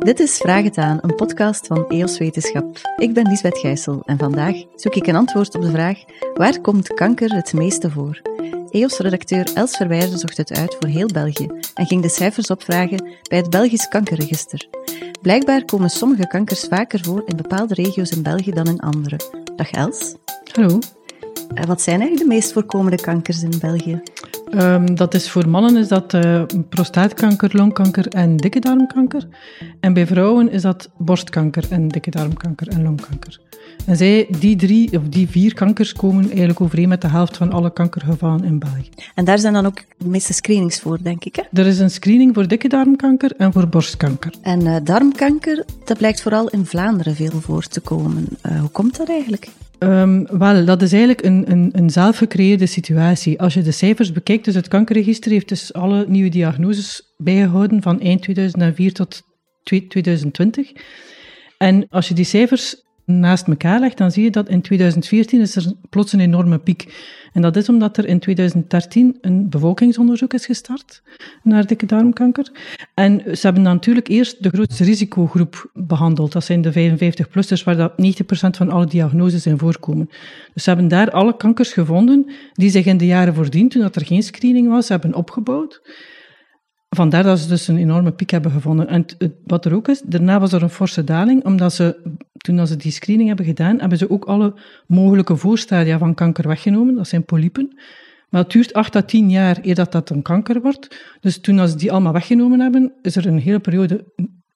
Dit is Vraag het aan, een podcast van EOS Wetenschap. Ik ben Lisbeth Gijssel en vandaag zoek ik een antwoord op de vraag waar komt kanker het meeste voor? EOS-redacteur Els Verwijder zocht het uit voor heel België en ging de cijfers opvragen bij het Belgisch Kankerregister. Blijkbaar komen sommige kankers vaker voor in bepaalde regio's in België dan in andere. Dag Els. Hallo. Eh, Wat zijn eigenlijk de meest voorkomende kankers in België? Ehm, dat is voor mannen is dat eh, prostaatkanker, longkanker en dikke darmkanker. En bij vrouwen is dat borstkanker en dikke darmkanker en longkanker. En zij, die drie of die vier kankers komen eigenlijk overeen met de helft van alle kankergevallen in België. En daar zijn dan ook de meeste screenings voor, denk ik. Hè? Er is een screening voor dikke darmkanker en voor borstkanker. En eh, darmkanker, dat blijkt vooral in Vlaanderen veel voor te komen. Eh, hoe komt dat eigenlijk? Ehm, wel, dat is eigenlijk een, een, een zelfgecreëerde situatie. Als je de cijfers bekijkt, dus het kankerregister heeft dus alle nieuwe diagnoses bijgehouden van eind 2004 tot 2020. En als je die cijfers naast elkaar legt, dan zie je dat in 2014 is er plots een enorme piek. En dat is omdat er in 2013 een bevolkingsonderzoek is gestart naar dikke darmkanker. En ze hebben natuurlijk eerst de grootste risicogroep behandeld. Dat zijn de 55-plussers, waar dat 90% van alle diagnoses in voorkomen. Dus ze hebben daar alle kankers gevonden die zich in de jaren voordien, toen dat er geen screening was, hebben opgebouwd. Vandaar dat ze dus een enorme piek hebben gevonden. En wat er ook is, daarna was er een forse daling, omdat ze, toen ze die screening hebben gedaan, hebben ze ook alle mogelijke voorstadia van kanker weggenomen. Dat zijn polypen. Maar het duurt acht à tien jaar eer dat dat een kanker wordt. Dus toen ze die allemaal weggenomen hebben, is er een hele periode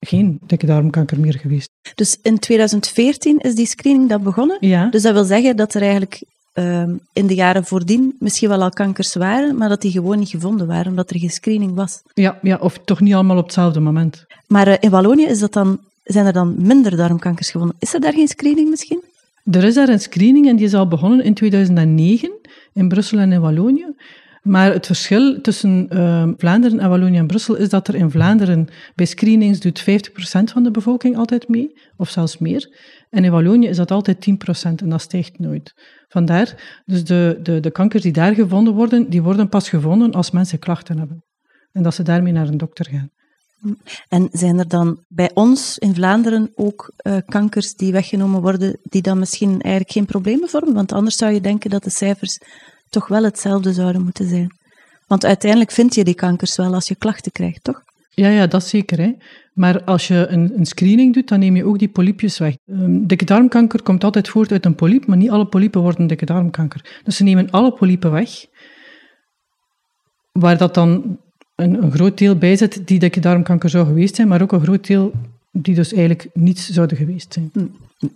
geen dikke darmkanker meer geweest. Dus in 2014 is die screening dan begonnen? Ja. Dus dat wil zeggen dat er eigenlijk um, in de jaren voordien misschien wel al kankers waren, maar dat die gewoon niet gevonden waren, omdat er geen screening was. Ja, ja of toch niet allemaal op hetzelfde moment. Maar uh, in Wallonië is dat dan, zijn er dan minder darmkankers gevonden. Is er daar geen screening misschien? Er is daar een screening en die is al begonnen in 2009 in Brussel en in Wallonië. Maar het verschil tussen uh, Vlaanderen en Wallonië en Brussel is dat er in Vlaanderen bij screenings doet 50% van de bevolking altijd mee, of zelfs meer. En in Wallonië is dat altijd 10% en dat stijgt nooit. Vandaar, dus de, de, de kankers die daar gevonden worden, die worden pas gevonden als mensen klachten hebben. En dat ze daarmee naar een dokter gaan. En zijn er dan bij ons in Vlaanderen ook uh, kankers die weggenomen worden, die dan misschien eigenlijk geen problemen vormen? Want anders zou je denken dat de cijfers toch wel hetzelfde zouden moeten zijn. Want uiteindelijk vind je die kankers wel als je klachten krijgt, toch? Ja, ja, dat zeker. Hè. Maar als je een, een screening doet, dan neem je ook die polypjes weg. Um, dikke darmkanker komt altijd voort uit een polyp, maar niet alle polypen worden dikke darmkanker. Dus ze nemen alle polypen weg, waar dat dan een, een groot deel bij zit die dikke darmkanker zou geweest zijn, maar ook een groot deel die dus eigenlijk niets zouden geweest zijn. Hm.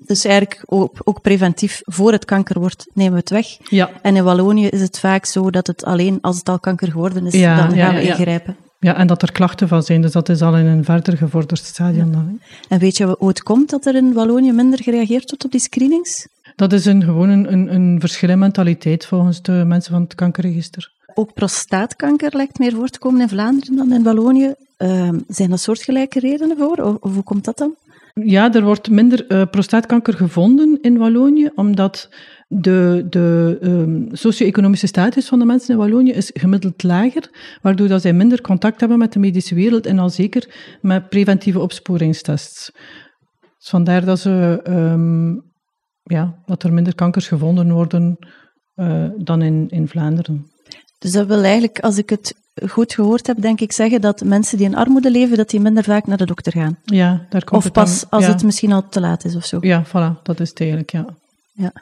Dus eigenlijk ook, ook, preventief, voor het kanker wordt, nemen we het weg. Ja. En in Wallonië is het vaak zo dat het alleen als het al kanker geworden is, ja, dan gaan we ingrijpen. Ja, en dat er klachten van zijn, dus dat is al in een verder gevorderd stadium. Dan, en weet je hoe het komt dat er in Wallonië minder gereageerd wordt op die screenings? Dat is een, gewoon een, een, een verschil in mentaliteit volgens de mensen van het kankerregister. Ook prostaatkanker lijkt meer voor te komen in Vlaanderen dan in Wallonië. Uh, zijn er soortgelijke redenen voor, of, of hoe komt dat dan? Ja, er wordt minder uh, prostaatkanker gevonden in Wallonië, omdat de, de um, socio-economische status van de mensen in Wallonië is gemiddeld lager, waardoor dat zij minder contact hebben met de medische wereld en al zeker met preventieve opsporingstests. Dus vandaar dat, ze, um, ja, dat er minder kankers gevonden worden uh, dan in, in Vlaanderen. Dus dat wil eigenlijk, als ik het goed gehoord heb, denk ik zeggen dat mensen die in armoede leven, dat die minder vaak naar de dokter gaan. Ja, daar komt of pas als ja. het misschien al te laat is of zo. Ja, voilà, dat is het eigenlijk, ja. ja.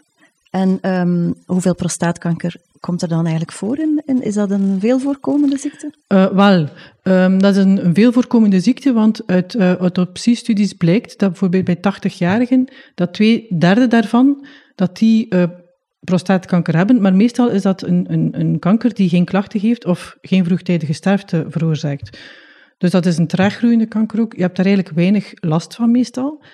En um, hoeveel prostaatkanker komt er dan eigenlijk voor? In, in, is dat een veel voorkomende ziekte? Uh, wel, um, dat is een, een veel voorkomende ziekte, want uit uh, autopsiestudies blijkt dat bijvoorbeeld bij 80-jarigen, dat twee derde daarvan, dat die uh, prostaatkanker hebben, maar meestal is dat een, een, een kanker die geen klachten geeft of geen vroegtijdige sterfte veroorzaakt. Dus dat is een traaggroeiende kanker ook. Je hebt daar eigenlijk weinig last van meestal.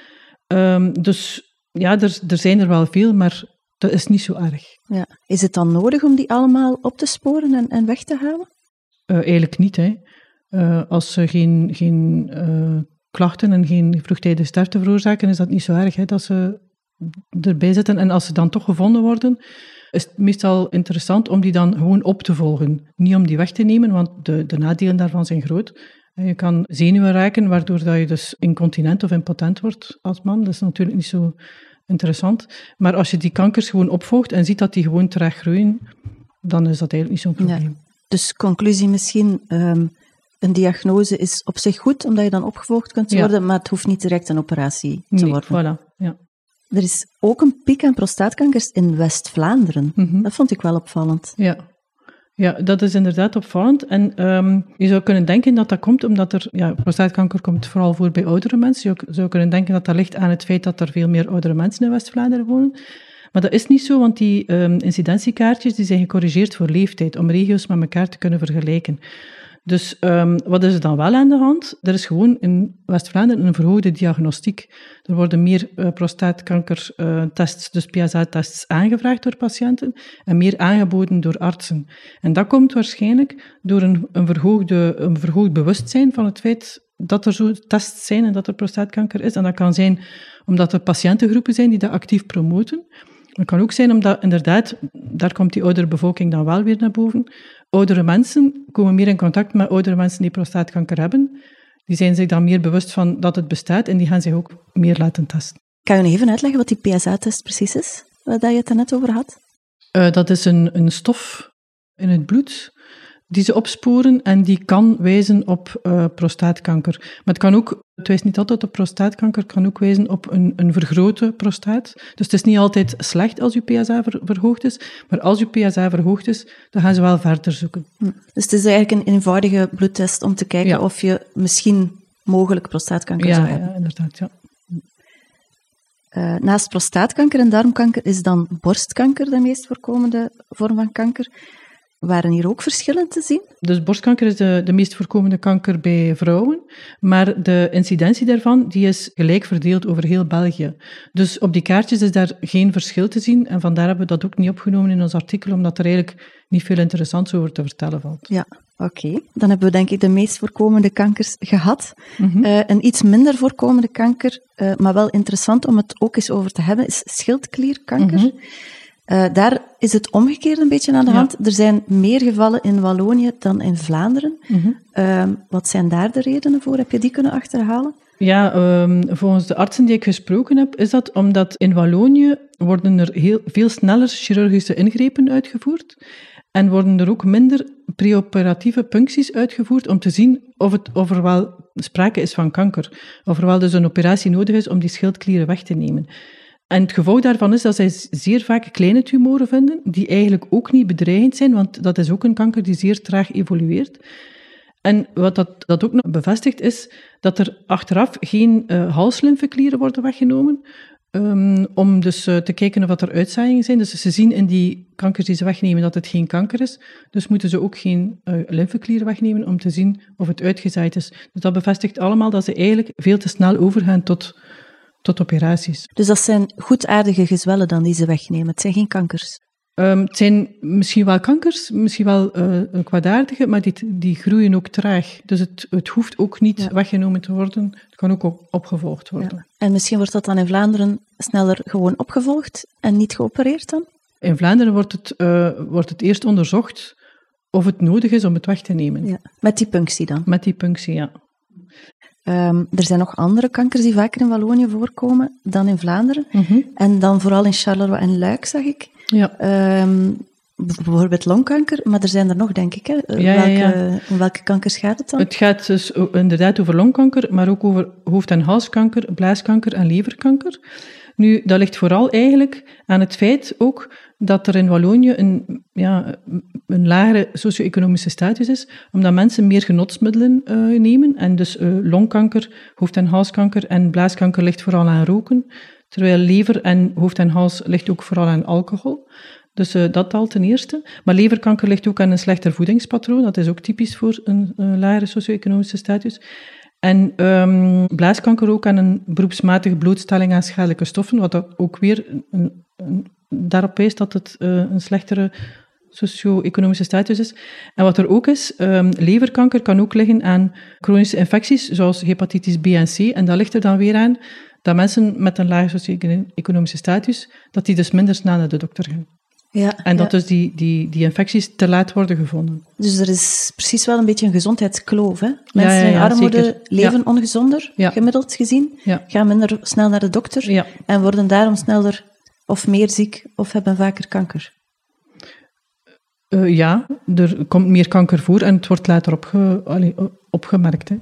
Um, dus ja, er, er zijn er wel veel, maar dat is niet zo erg. Ja. Is het dan nodig om die allemaal op te sporen en, en weg te halen? Uh, eigenlijk niet. Hè. Uh, als ze geen, geen uh, klachten en geen vroegtijdige sterfte veroorzaken, is dat niet zo erg hè, dat ze erbij zitten. En als ze dan toch gevonden worden, is het meestal interessant om die dan gewoon op te volgen. Niet om die weg te nemen, want de, de nadelen daarvan zijn groot. Je kan zenuwen raken, waardoor dat je dus incontinent of impotent wordt als man. Dat is natuurlijk niet zo interessant. Maar als je die kankers gewoon opvolgt en ziet dat die gewoon terecht groeien, dan is dat eigenlijk niet zo'n probleem. Dus conclusie misschien, um, een diagnose is op zich goed, omdat je dan opgevolgd kunt worden, maar het hoeft niet direct een operatie te nee, worden. Voilà. Er is ook een piek aan prostaatkankers in West-Vlaanderen. Mhm. Dat vond ik wel opvallend. Ja. Ja, dat is inderdaad opvallend. En um, je zou kunnen denken dat dat komt omdat er... Ja, prostaatkanker komt vooral voor bij oudere mensen. Je zou kunnen denken dat dat ligt aan het feit dat er veel meer oudere mensen in West-Vlaanderen wonen. Maar dat is niet zo, want die um, incidentiekaartjes die zijn gecorrigeerd voor leeftijd, om regio's met elkaar te kunnen vergelijken. Dus um, wat is er dan wel aan de hand? Er is gewoon in West-Vlaanderen een verhoogde diagnostiek. Er worden meer uh, prostaatkankertests, dus PSA-tests, aangevraagd door patiënten en meer aangeboden door artsen. En dat komt waarschijnlijk door een, een, verhoogde, een verhoogd bewustzijn van het feit dat er zo tests zijn en dat er prostaatkanker is. En dat kan zijn omdat er patiëntengroepen zijn die dat actief promoten. Het kan ook zijn omdat, inderdaad, daar komt die oudere bevolking dan wel weer naar boven. Oudere mensen komen meer in contact met oudere mensen die prostaatkanker hebben. Die zijn zich dan meer bewust van dat het bestaat en die gaan zich ook meer laten testen. Kan je nog even uitleggen wat die PSA-test precies is, waar je het net over had? Uh, dat is een, een stof in het bloed die ze opsporen en die kan wijzen op uh, prostaatkanker. Maar het kan ook, het wijst niet altijd op prostaatkanker, het kan ook wijzen op een, een vergrote prostaat. Dus het is niet altijd slecht als je PSA ver, verhoogd is, maar als je PSA verhoogd is, dan gaan ze wel verder zoeken. Hm. Dus het is eigenlijk een eenvoudige bloedtest om te kijken ja. of je misschien mogelijk prostaatkanker ja, zou hebben. Ja, inderdaad, ja. Uh, naast prostaatkanker en darmkanker is dan borstkanker de meest voorkomende vorm van kanker. Waren hier ook verschillen te zien? Dus borstkanker is de, de meest voorkomende kanker bij vrouwen, maar de incidentie daarvan die is gelijk verdeeld over heel België. Dus op die kaartjes is daar geen verschil te zien en vandaar hebben we dat ook niet opgenomen in ons artikel, omdat er eigenlijk niet veel interessants over te vertellen valt. Ja, oké. Okay. Dan hebben we denk ik de meest voorkomende kankers gehad. Mm -hmm. uh, een iets minder voorkomende kanker, uh, maar wel interessant om het ook eens over te hebben, is schildklierkanker. Mm -hmm. Uh, daar is het omgekeerd een beetje aan de hand. Ja. Er zijn meer gevallen in Wallonië dan in Vlaanderen. Mm -hmm. uh, wat zijn daar de redenen voor? Heb je die kunnen achterhalen? Ja, um, volgens de artsen die ik gesproken heb, is dat omdat in Wallonië worden er heel, veel sneller chirurgische ingrepen uitgevoerd en worden er ook minder preoperatieve puncties uitgevoerd om te zien of, het, of er wel sprake is van kanker. Of er wel dus een operatie nodig is om die schildklieren weg te nemen. En het gevolg daarvan is dat zij zeer vaak kleine tumoren vinden, die eigenlijk ook niet bedreigend zijn, want dat is ook een kanker die zeer traag evolueert. En wat dat, dat ook nog bevestigt is dat er achteraf geen uh, halslymfeklieren worden weggenomen, um, om dus uh, te kijken of er uitzaaiingen zijn. Dus ze zien in die kankers die ze wegnemen dat het geen kanker is, dus moeten ze ook geen uh, lymfeklieren wegnemen om te zien of het uitgezaaid is. Dus dat bevestigt allemaal dat ze eigenlijk veel te snel overgaan tot tot operaties. Dus dat zijn goedaardige gezwellen dan die ze wegnemen, het zijn geen kankers? Um, het zijn misschien wel kankers, misschien wel uh, kwaadaardige, maar die, die groeien ook traag. Dus het, het hoeft ook niet ja. weggenomen te worden, het kan ook op, opgevolgd worden. Ja. En misschien wordt dat dan in Vlaanderen sneller gewoon opgevolgd en niet geopereerd dan? In Vlaanderen wordt het, uh, wordt het eerst onderzocht of het nodig is om het weg te nemen. Ja. Met die punctie dan? Met die punctie, ja. Um, er zijn nog andere kankers die vaker in Wallonië voorkomen dan in Vlaanderen. Mm -hmm. En dan vooral in Charleroi en Luik, zag ik. Ja. Um, bijvoorbeeld longkanker, maar er zijn er nog, denk ik. Hè? Ja, welke, ja, ja. Om welke kankers gaat het dan? Het gaat dus inderdaad over longkanker, maar ook over hoofd- en halskanker, blaaskanker en leverkanker. Nu, dat ligt vooral eigenlijk aan het feit ook dat er in Wallonië een, ja, een lagere socio-economische status is, omdat mensen meer genotsmiddelen uh, nemen. En dus uh, longkanker, hoofd- en halskanker en blaaskanker ligt vooral aan roken, terwijl lever en hoofd en hals ligt ook vooral aan alcohol. Dus uh, dat al ten eerste. Maar leverkanker ligt ook aan een slechter voedingspatroon. Dat is ook typisch voor een lagere socio-economische status. En um, blaaskanker ook aan een beroepsmatige blootstelling aan schadelijke stoffen, wat ook weer een, daarop wijst dat het uh, een slechtere socio-economische status is. En wat er ook is, um, leverkanker kan ook liggen aan chronische infecties, zoals hepatitis B en C. En dat ligt er dan weer aan dat mensen met een lage socio-economische status, dat die dus minder snel naar de dokter gaan. Ja, En dat ja. dus die, die, die infecties te laat worden gevonden. Dus er is precies wel een beetje een gezondheidskloof. Hè? Mensen ja, in armoede zeker. leven ongezonder, gemiddeld gezien. Gaan minder snel naar de dokter en worden daarom sneller of meer ziek of hebben vaker kanker. Eh, ja er komt meer kanker voor en het wordt later opge, allee, opgemerkt. Hè.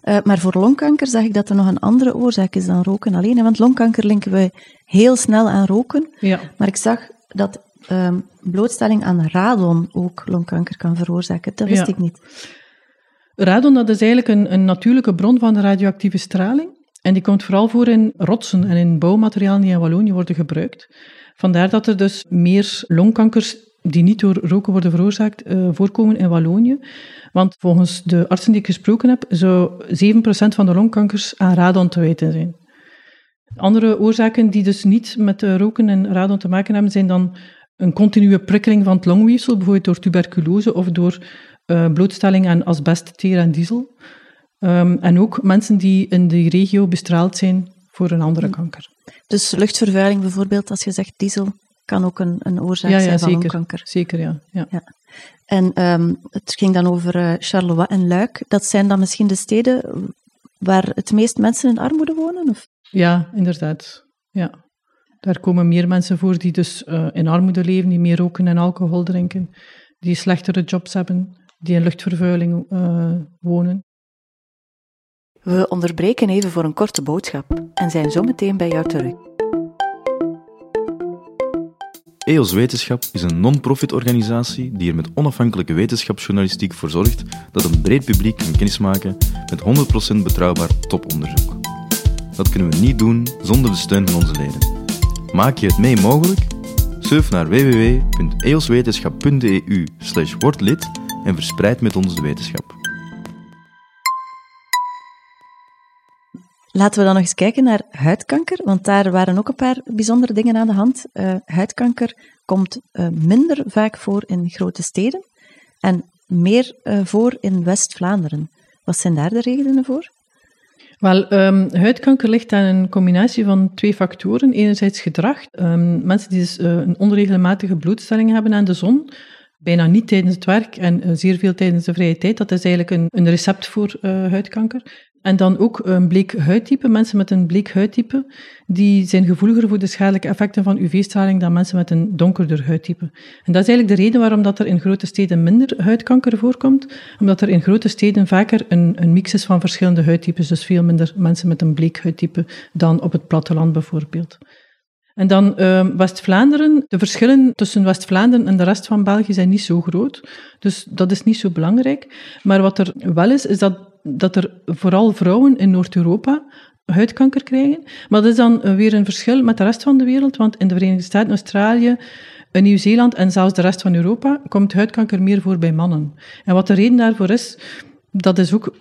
Eh, maar voor longkanker zag ik dat er nog een andere oorzaak is dan roken alleen. hè, Want longkanker linken we heel snel aan roken. Ja. Maar ik zag dat ehm, blootstelling aan radon ook longkanker kan veroorzaken. Dat wist Ja. ik niet. Radon dat is eigenlijk een, een natuurlijke bron van de radioactieve straling. En die komt vooral voor in rotsen en in bouwmaterialen die in Wallonië worden gebruikt. Vandaar dat er dus meer longkankers die niet door roken worden veroorzaakt, eh, voorkomen in Wallonië. Want volgens de artsen die ik gesproken heb, zou 7% van de longkankers aan radon te wijten zijn. Andere oorzaken die dus niet met eh, roken en radon te maken hebben, zijn dan een continue prikkeling van het longweefsel, bijvoorbeeld door tuberculose of door eh, blootstelling aan asbest, teer en diesel. Ehm, en ook mensen die in die regio bestraald zijn voor een andere kanker. Dus luchtvervuiling bijvoorbeeld, als je zegt diesel, kan ook een, een oorzaak Ja, ja, zijn van zeker. longkanker. Zeker, ja. ja. En ehm, het ging dan over eh, Charleroi en Luik. Dat zijn dan misschien de steden waar het meest mensen in armoede wonen? Of? Ja, inderdaad. Ja. Daar komen meer mensen voor die dus eh, in armoede leven, die meer roken en alcohol drinken, die slechtere jobs hebben, die in luchtvervuiling eh, wonen. We onderbreken even voor een korte boodschap en zijn zo meteen bij jou terug. EOS Wetenschap is een non-profit organisatie die er met onafhankelijke wetenschapsjournalistiek voor zorgt dat een breed publiek kan kennismaken met 100% betrouwbaar toponderzoek. Dat kunnen we niet doen zonder de steun van onze leden. Maak je het mee mogelijk? Surf naar www.eoswetenschap.eu word lid en verspreid met ons de wetenschap. Laten we dan nog eens kijken naar huidkanker, want daar waren ook een paar bijzondere dingen aan de hand. Eh, huidkanker komt eh, minder vaak voor in grote steden en meer eh, voor in West-Vlaanderen. Wat zijn daar de redenen voor? Wel, ehm, huidkanker ligt aan een combinatie van twee factoren. Enerzijds gedrag. Ehm, mensen die dus, eh, een onregelmatige blootstelling hebben aan de zon, bijna niet tijdens het werk en eh, zeer veel tijdens de vrije tijd, dat is eigenlijk een, een recept voor eh, huidkanker. En dan ook een bleek huidtype. Mensen met een bleek huidtype, die zijn gevoeliger voor de schadelijke effecten van UV-straling dan mensen met een donkerder huidtype. En dat is eigenlijk de reden waarom dat er in grote steden minder huidkanker voorkomt, omdat er in grote steden vaker een, een mix is van verschillende huidtypes, dus veel minder mensen met een bleek huidtype dan op het platteland bijvoorbeeld. En dan uh, West-Vlaanderen. De verschillen tussen West-Vlaanderen en de rest van België zijn niet zo groot. Dus dat is niet zo belangrijk. Maar wat er wel is, is dat, dat er vooral vrouwen in Noord-Europa huidkanker krijgen. Maar dat is dan weer een verschil met de rest van de wereld. Want in de Verenigde Staten, Australië, Nieuw-Zeeland en zelfs de rest van Europa komt huidkanker meer voor bij mannen. En wat de reden daarvoor is, dat is ook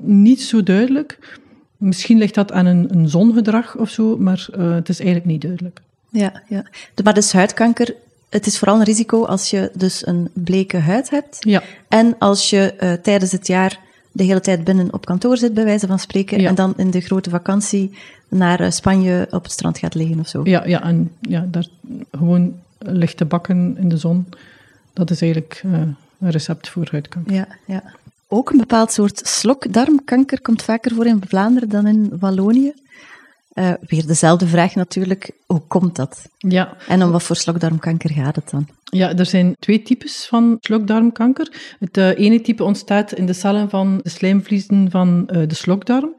niet zo duidelijk. Misschien ligt dat aan een, een zongedrag of zo, maar uh, het is eigenlijk niet duidelijk. Ja, ja. De, maar dus huidkanker, het is vooral een risico als je dus een bleke huid hebt. Ja. En als je uh, tijdens het jaar de hele tijd binnen op kantoor zit, bij wijze van spreken, ja. en dan in de grote vakantie naar uh, Spanje op het strand gaat liggen of zo. Ja, ja en ja, daar gewoon ligt te bakken in de zon. Dat is eigenlijk uh, een recept voor huidkanker. Ja, ja. Ook een bepaald soort slokdarmkanker komt vaker voor in Vlaanderen dan in Wallonië. Uh, weer dezelfde vraag natuurlijk, hoe komt dat? Ja. En om wat voor slokdarmkanker gaat het dan? Ja, er zijn twee types van slokdarmkanker. Het uh, ene type ontstaat in de cellen van de slijmvliezen van uh, de slokdarm.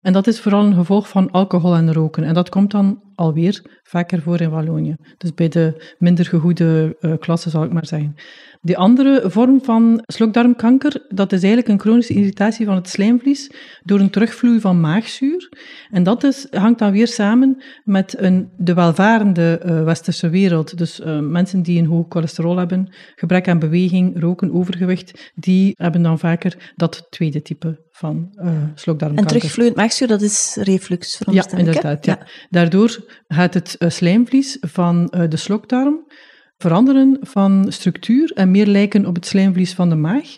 En dat is vooral een gevolg van alcohol en roken. En dat komt dan alweer vaker voor in Wallonië. Dus bij de minder gegoede uh, klasse, zal ik maar zeggen. De andere vorm van slokdarmkanker, dat is eigenlijk een chronische irritatie van het slijmvlies door een terugvloei van maagzuur. En dat is, hangt dan weer samen met een, de welvarende uh, westerse wereld. Dus uh, mensen die een hoog cholesterol hebben, gebrek aan beweging, roken, overgewicht, die hebben dan vaker dat tweede type van uh, slokdarmkanker. En terugvloeiend maagzuur, dat is reflux, Ja, inderdaad. Ja. ja. Daardoor gaat het slijmvlies van de slokdarm veranderen van structuur en meer lijken op het slijmvlies van de maag.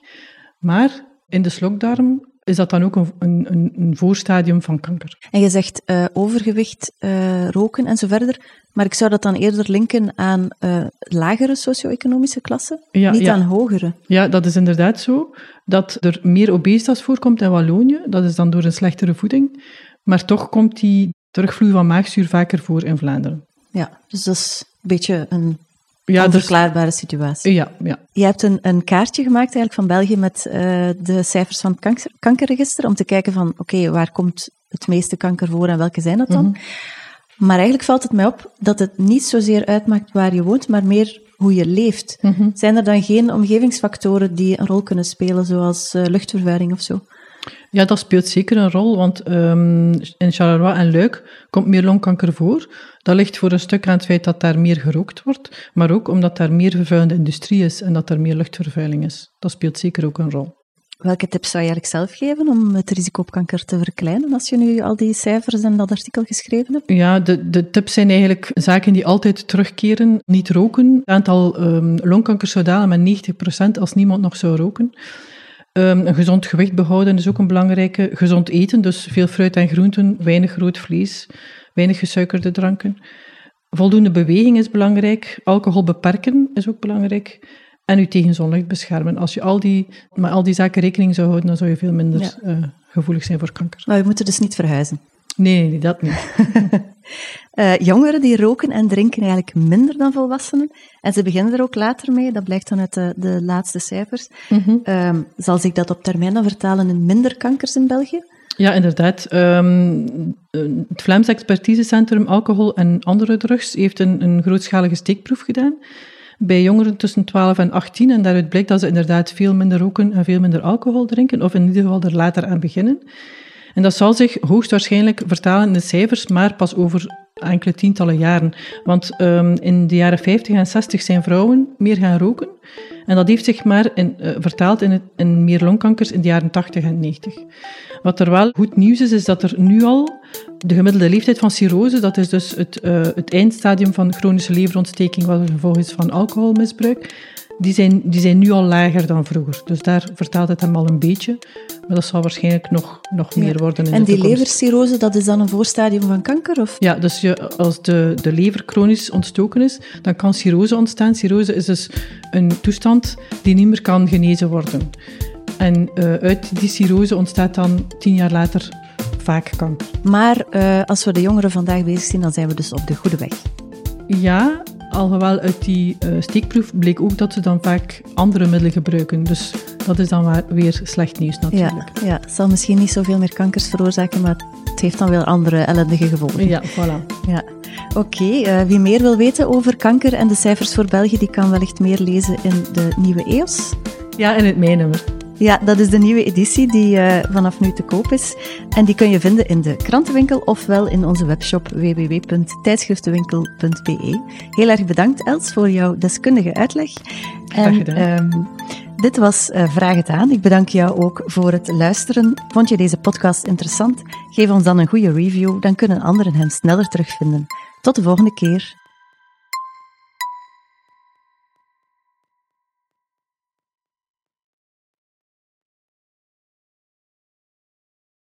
Maar in de slokdarm is dat dan ook een, een, een voorstadium van kanker. En je zegt uh, overgewicht, uh, roken en zo verder, maar ik zou dat dan eerder linken aan uh, lagere socio-economische klassen, ja, niet ja. aan hogere. Ja, dat is inderdaad zo. Dat er meer obesitas voorkomt in Wallonië, dat is dan door een slechtere voeding, maar toch komt die terugvloei van maagzuur vaker voor in Vlaanderen. Ja, dus dat is een beetje een Ja, dus, onverklaarbare situatie. ja, ja. Je hebt een, een kaartje gemaakt eigenlijk van België met uh, de cijfers van het kanker, kankerregister, om te kijken van, oké, okay, waar komt het meeste kanker voor en welke zijn dat dan? Mhm. Maar eigenlijk valt het mij op dat het niet zozeer uitmaakt waar je woont, maar meer hoe je leeft. Mhm. Zijn er dan geen omgevingsfactoren die een rol kunnen spelen, zoals uh, luchtvervuiling of zo? Ja, dat speelt zeker een rol, want um, in Charleroi en Luik komt meer longkanker voor. Dat ligt voor een stuk aan het feit dat daar meer gerookt wordt, maar ook omdat daar meer vervuilende industrie is en dat er meer luchtvervuiling is. Dat speelt zeker ook een rol. Welke tips zou je eigenlijk zelf geven om het risico op kanker te verkleinen als je nu al die cijfers en dat artikel geschreven hebt? Ja, de, de tips zijn eigenlijk zaken die altijd terugkeren. Niet roken. Het aantal um, longkankers zou dalen met 90% als niemand nog zou roken. Um, een gezond gewicht behouden is ook een belangrijke. Gezond eten, dus veel fruit en groenten, weinig rood vlees, weinig gesuikerde dranken. Voldoende beweging is belangrijk. Alcohol beperken is ook belangrijk. En u tegen zonlicht beschermen. Als je al die, met al die zaken rekening zou houden, dan zou je veel minder Ja. uh, gevoelig zijn voor kanker. Maar we moeten dus niet verhuizen. Nee, nee, dat niet. Uh, jongeren die roken en drinken eigenlijk minder dan volwassenen. En ze beginnen er ook later mee, dat blijkt dan uit de, de laatste cijfers. Mhm. Um, zal zich dat op termijn dan vertalen in minder kankers in België? Ja, inderdaad. Um, het Vlaams Expertisecentrum Alcohol en Andere Drugs heeft een, een grootschalige steekproef gedaan bij jongeren tussen 12 en 18. En daaruit blijkt dat ze inderdaad veel minder roken en veel minder alcohol drinken, of in ieder geval er later aan beginnen. En dat zal zich hoogstwaarschijnlijk vertalen in de cijfers, maar pas over enkele tientallen jaren. Want um, in de jaren 50 en 60 zijn vrouwen meer gaan roken. En dat heeft zich maar in, uh, vertaald in, meer longkankers in de jaren 80 en 90. Wat er wel goed nieuws is, is dat er nu al de gemiddelde leeftijd van cirrose, dat is dus het, uh, het eindstadium van chronische leverontsteking wat een gevolg is van alcoholmisbruik, die zijn, die zijn nu al lager dan vroeger. Dus daar vertaalt het hem al een beetje. Maar dat zal waarschijnlijk nog, nog meer worden in En de die toekomst. levercirrose, dat is dan een voorstadium van kanker? Of? Ja, dus je, als de, de lever chronisch ontstoken is, dan kan cirrose ontstaan. Cirrose is dus een toestand die niet meer kan genezen worden. En uh, uit die cirrose ontstaat dan tien jaar later vaak kanker. Maar uh, als we de jongeren vandaag bezig zien, dan zijn we dus op de goede weg. Ja, alhoewel uit die uh, steekproef bleek ook dat ze dan vaak andere middelen gebruiken. Dus dat is dan weer slecht nieuws natuurlijk. Ja, ja, het zal misschien niet zoveel meer kankers veroorzaken, maar het heeft dan weer andere ellendige gevolgen. Ja, voilà. Ja. Oké, okay, uh, wie meer wil weten over kanker en de cijfers voor België, die kan wellicht meer lezen in de nieuwe EOS. Ja, in het mijnummer. Ja, dat is de nieuwe editie die uh, vanaf nu te koop is. En die kun je vinden in de krantenwinkel ofwel in onze webshop www.tijdschriftenwinkel.be. Heel erg bedankt, Els, voor jouw deskundige uitleg. En um, dit was uh, Vraag het aan. Ik bedank jou ook voor het luisteren. Vond je deze podcast interessant? Geef ons dan een goede review, dan kunnen anderen hem sneller terugvinden. Tot de volgende keer.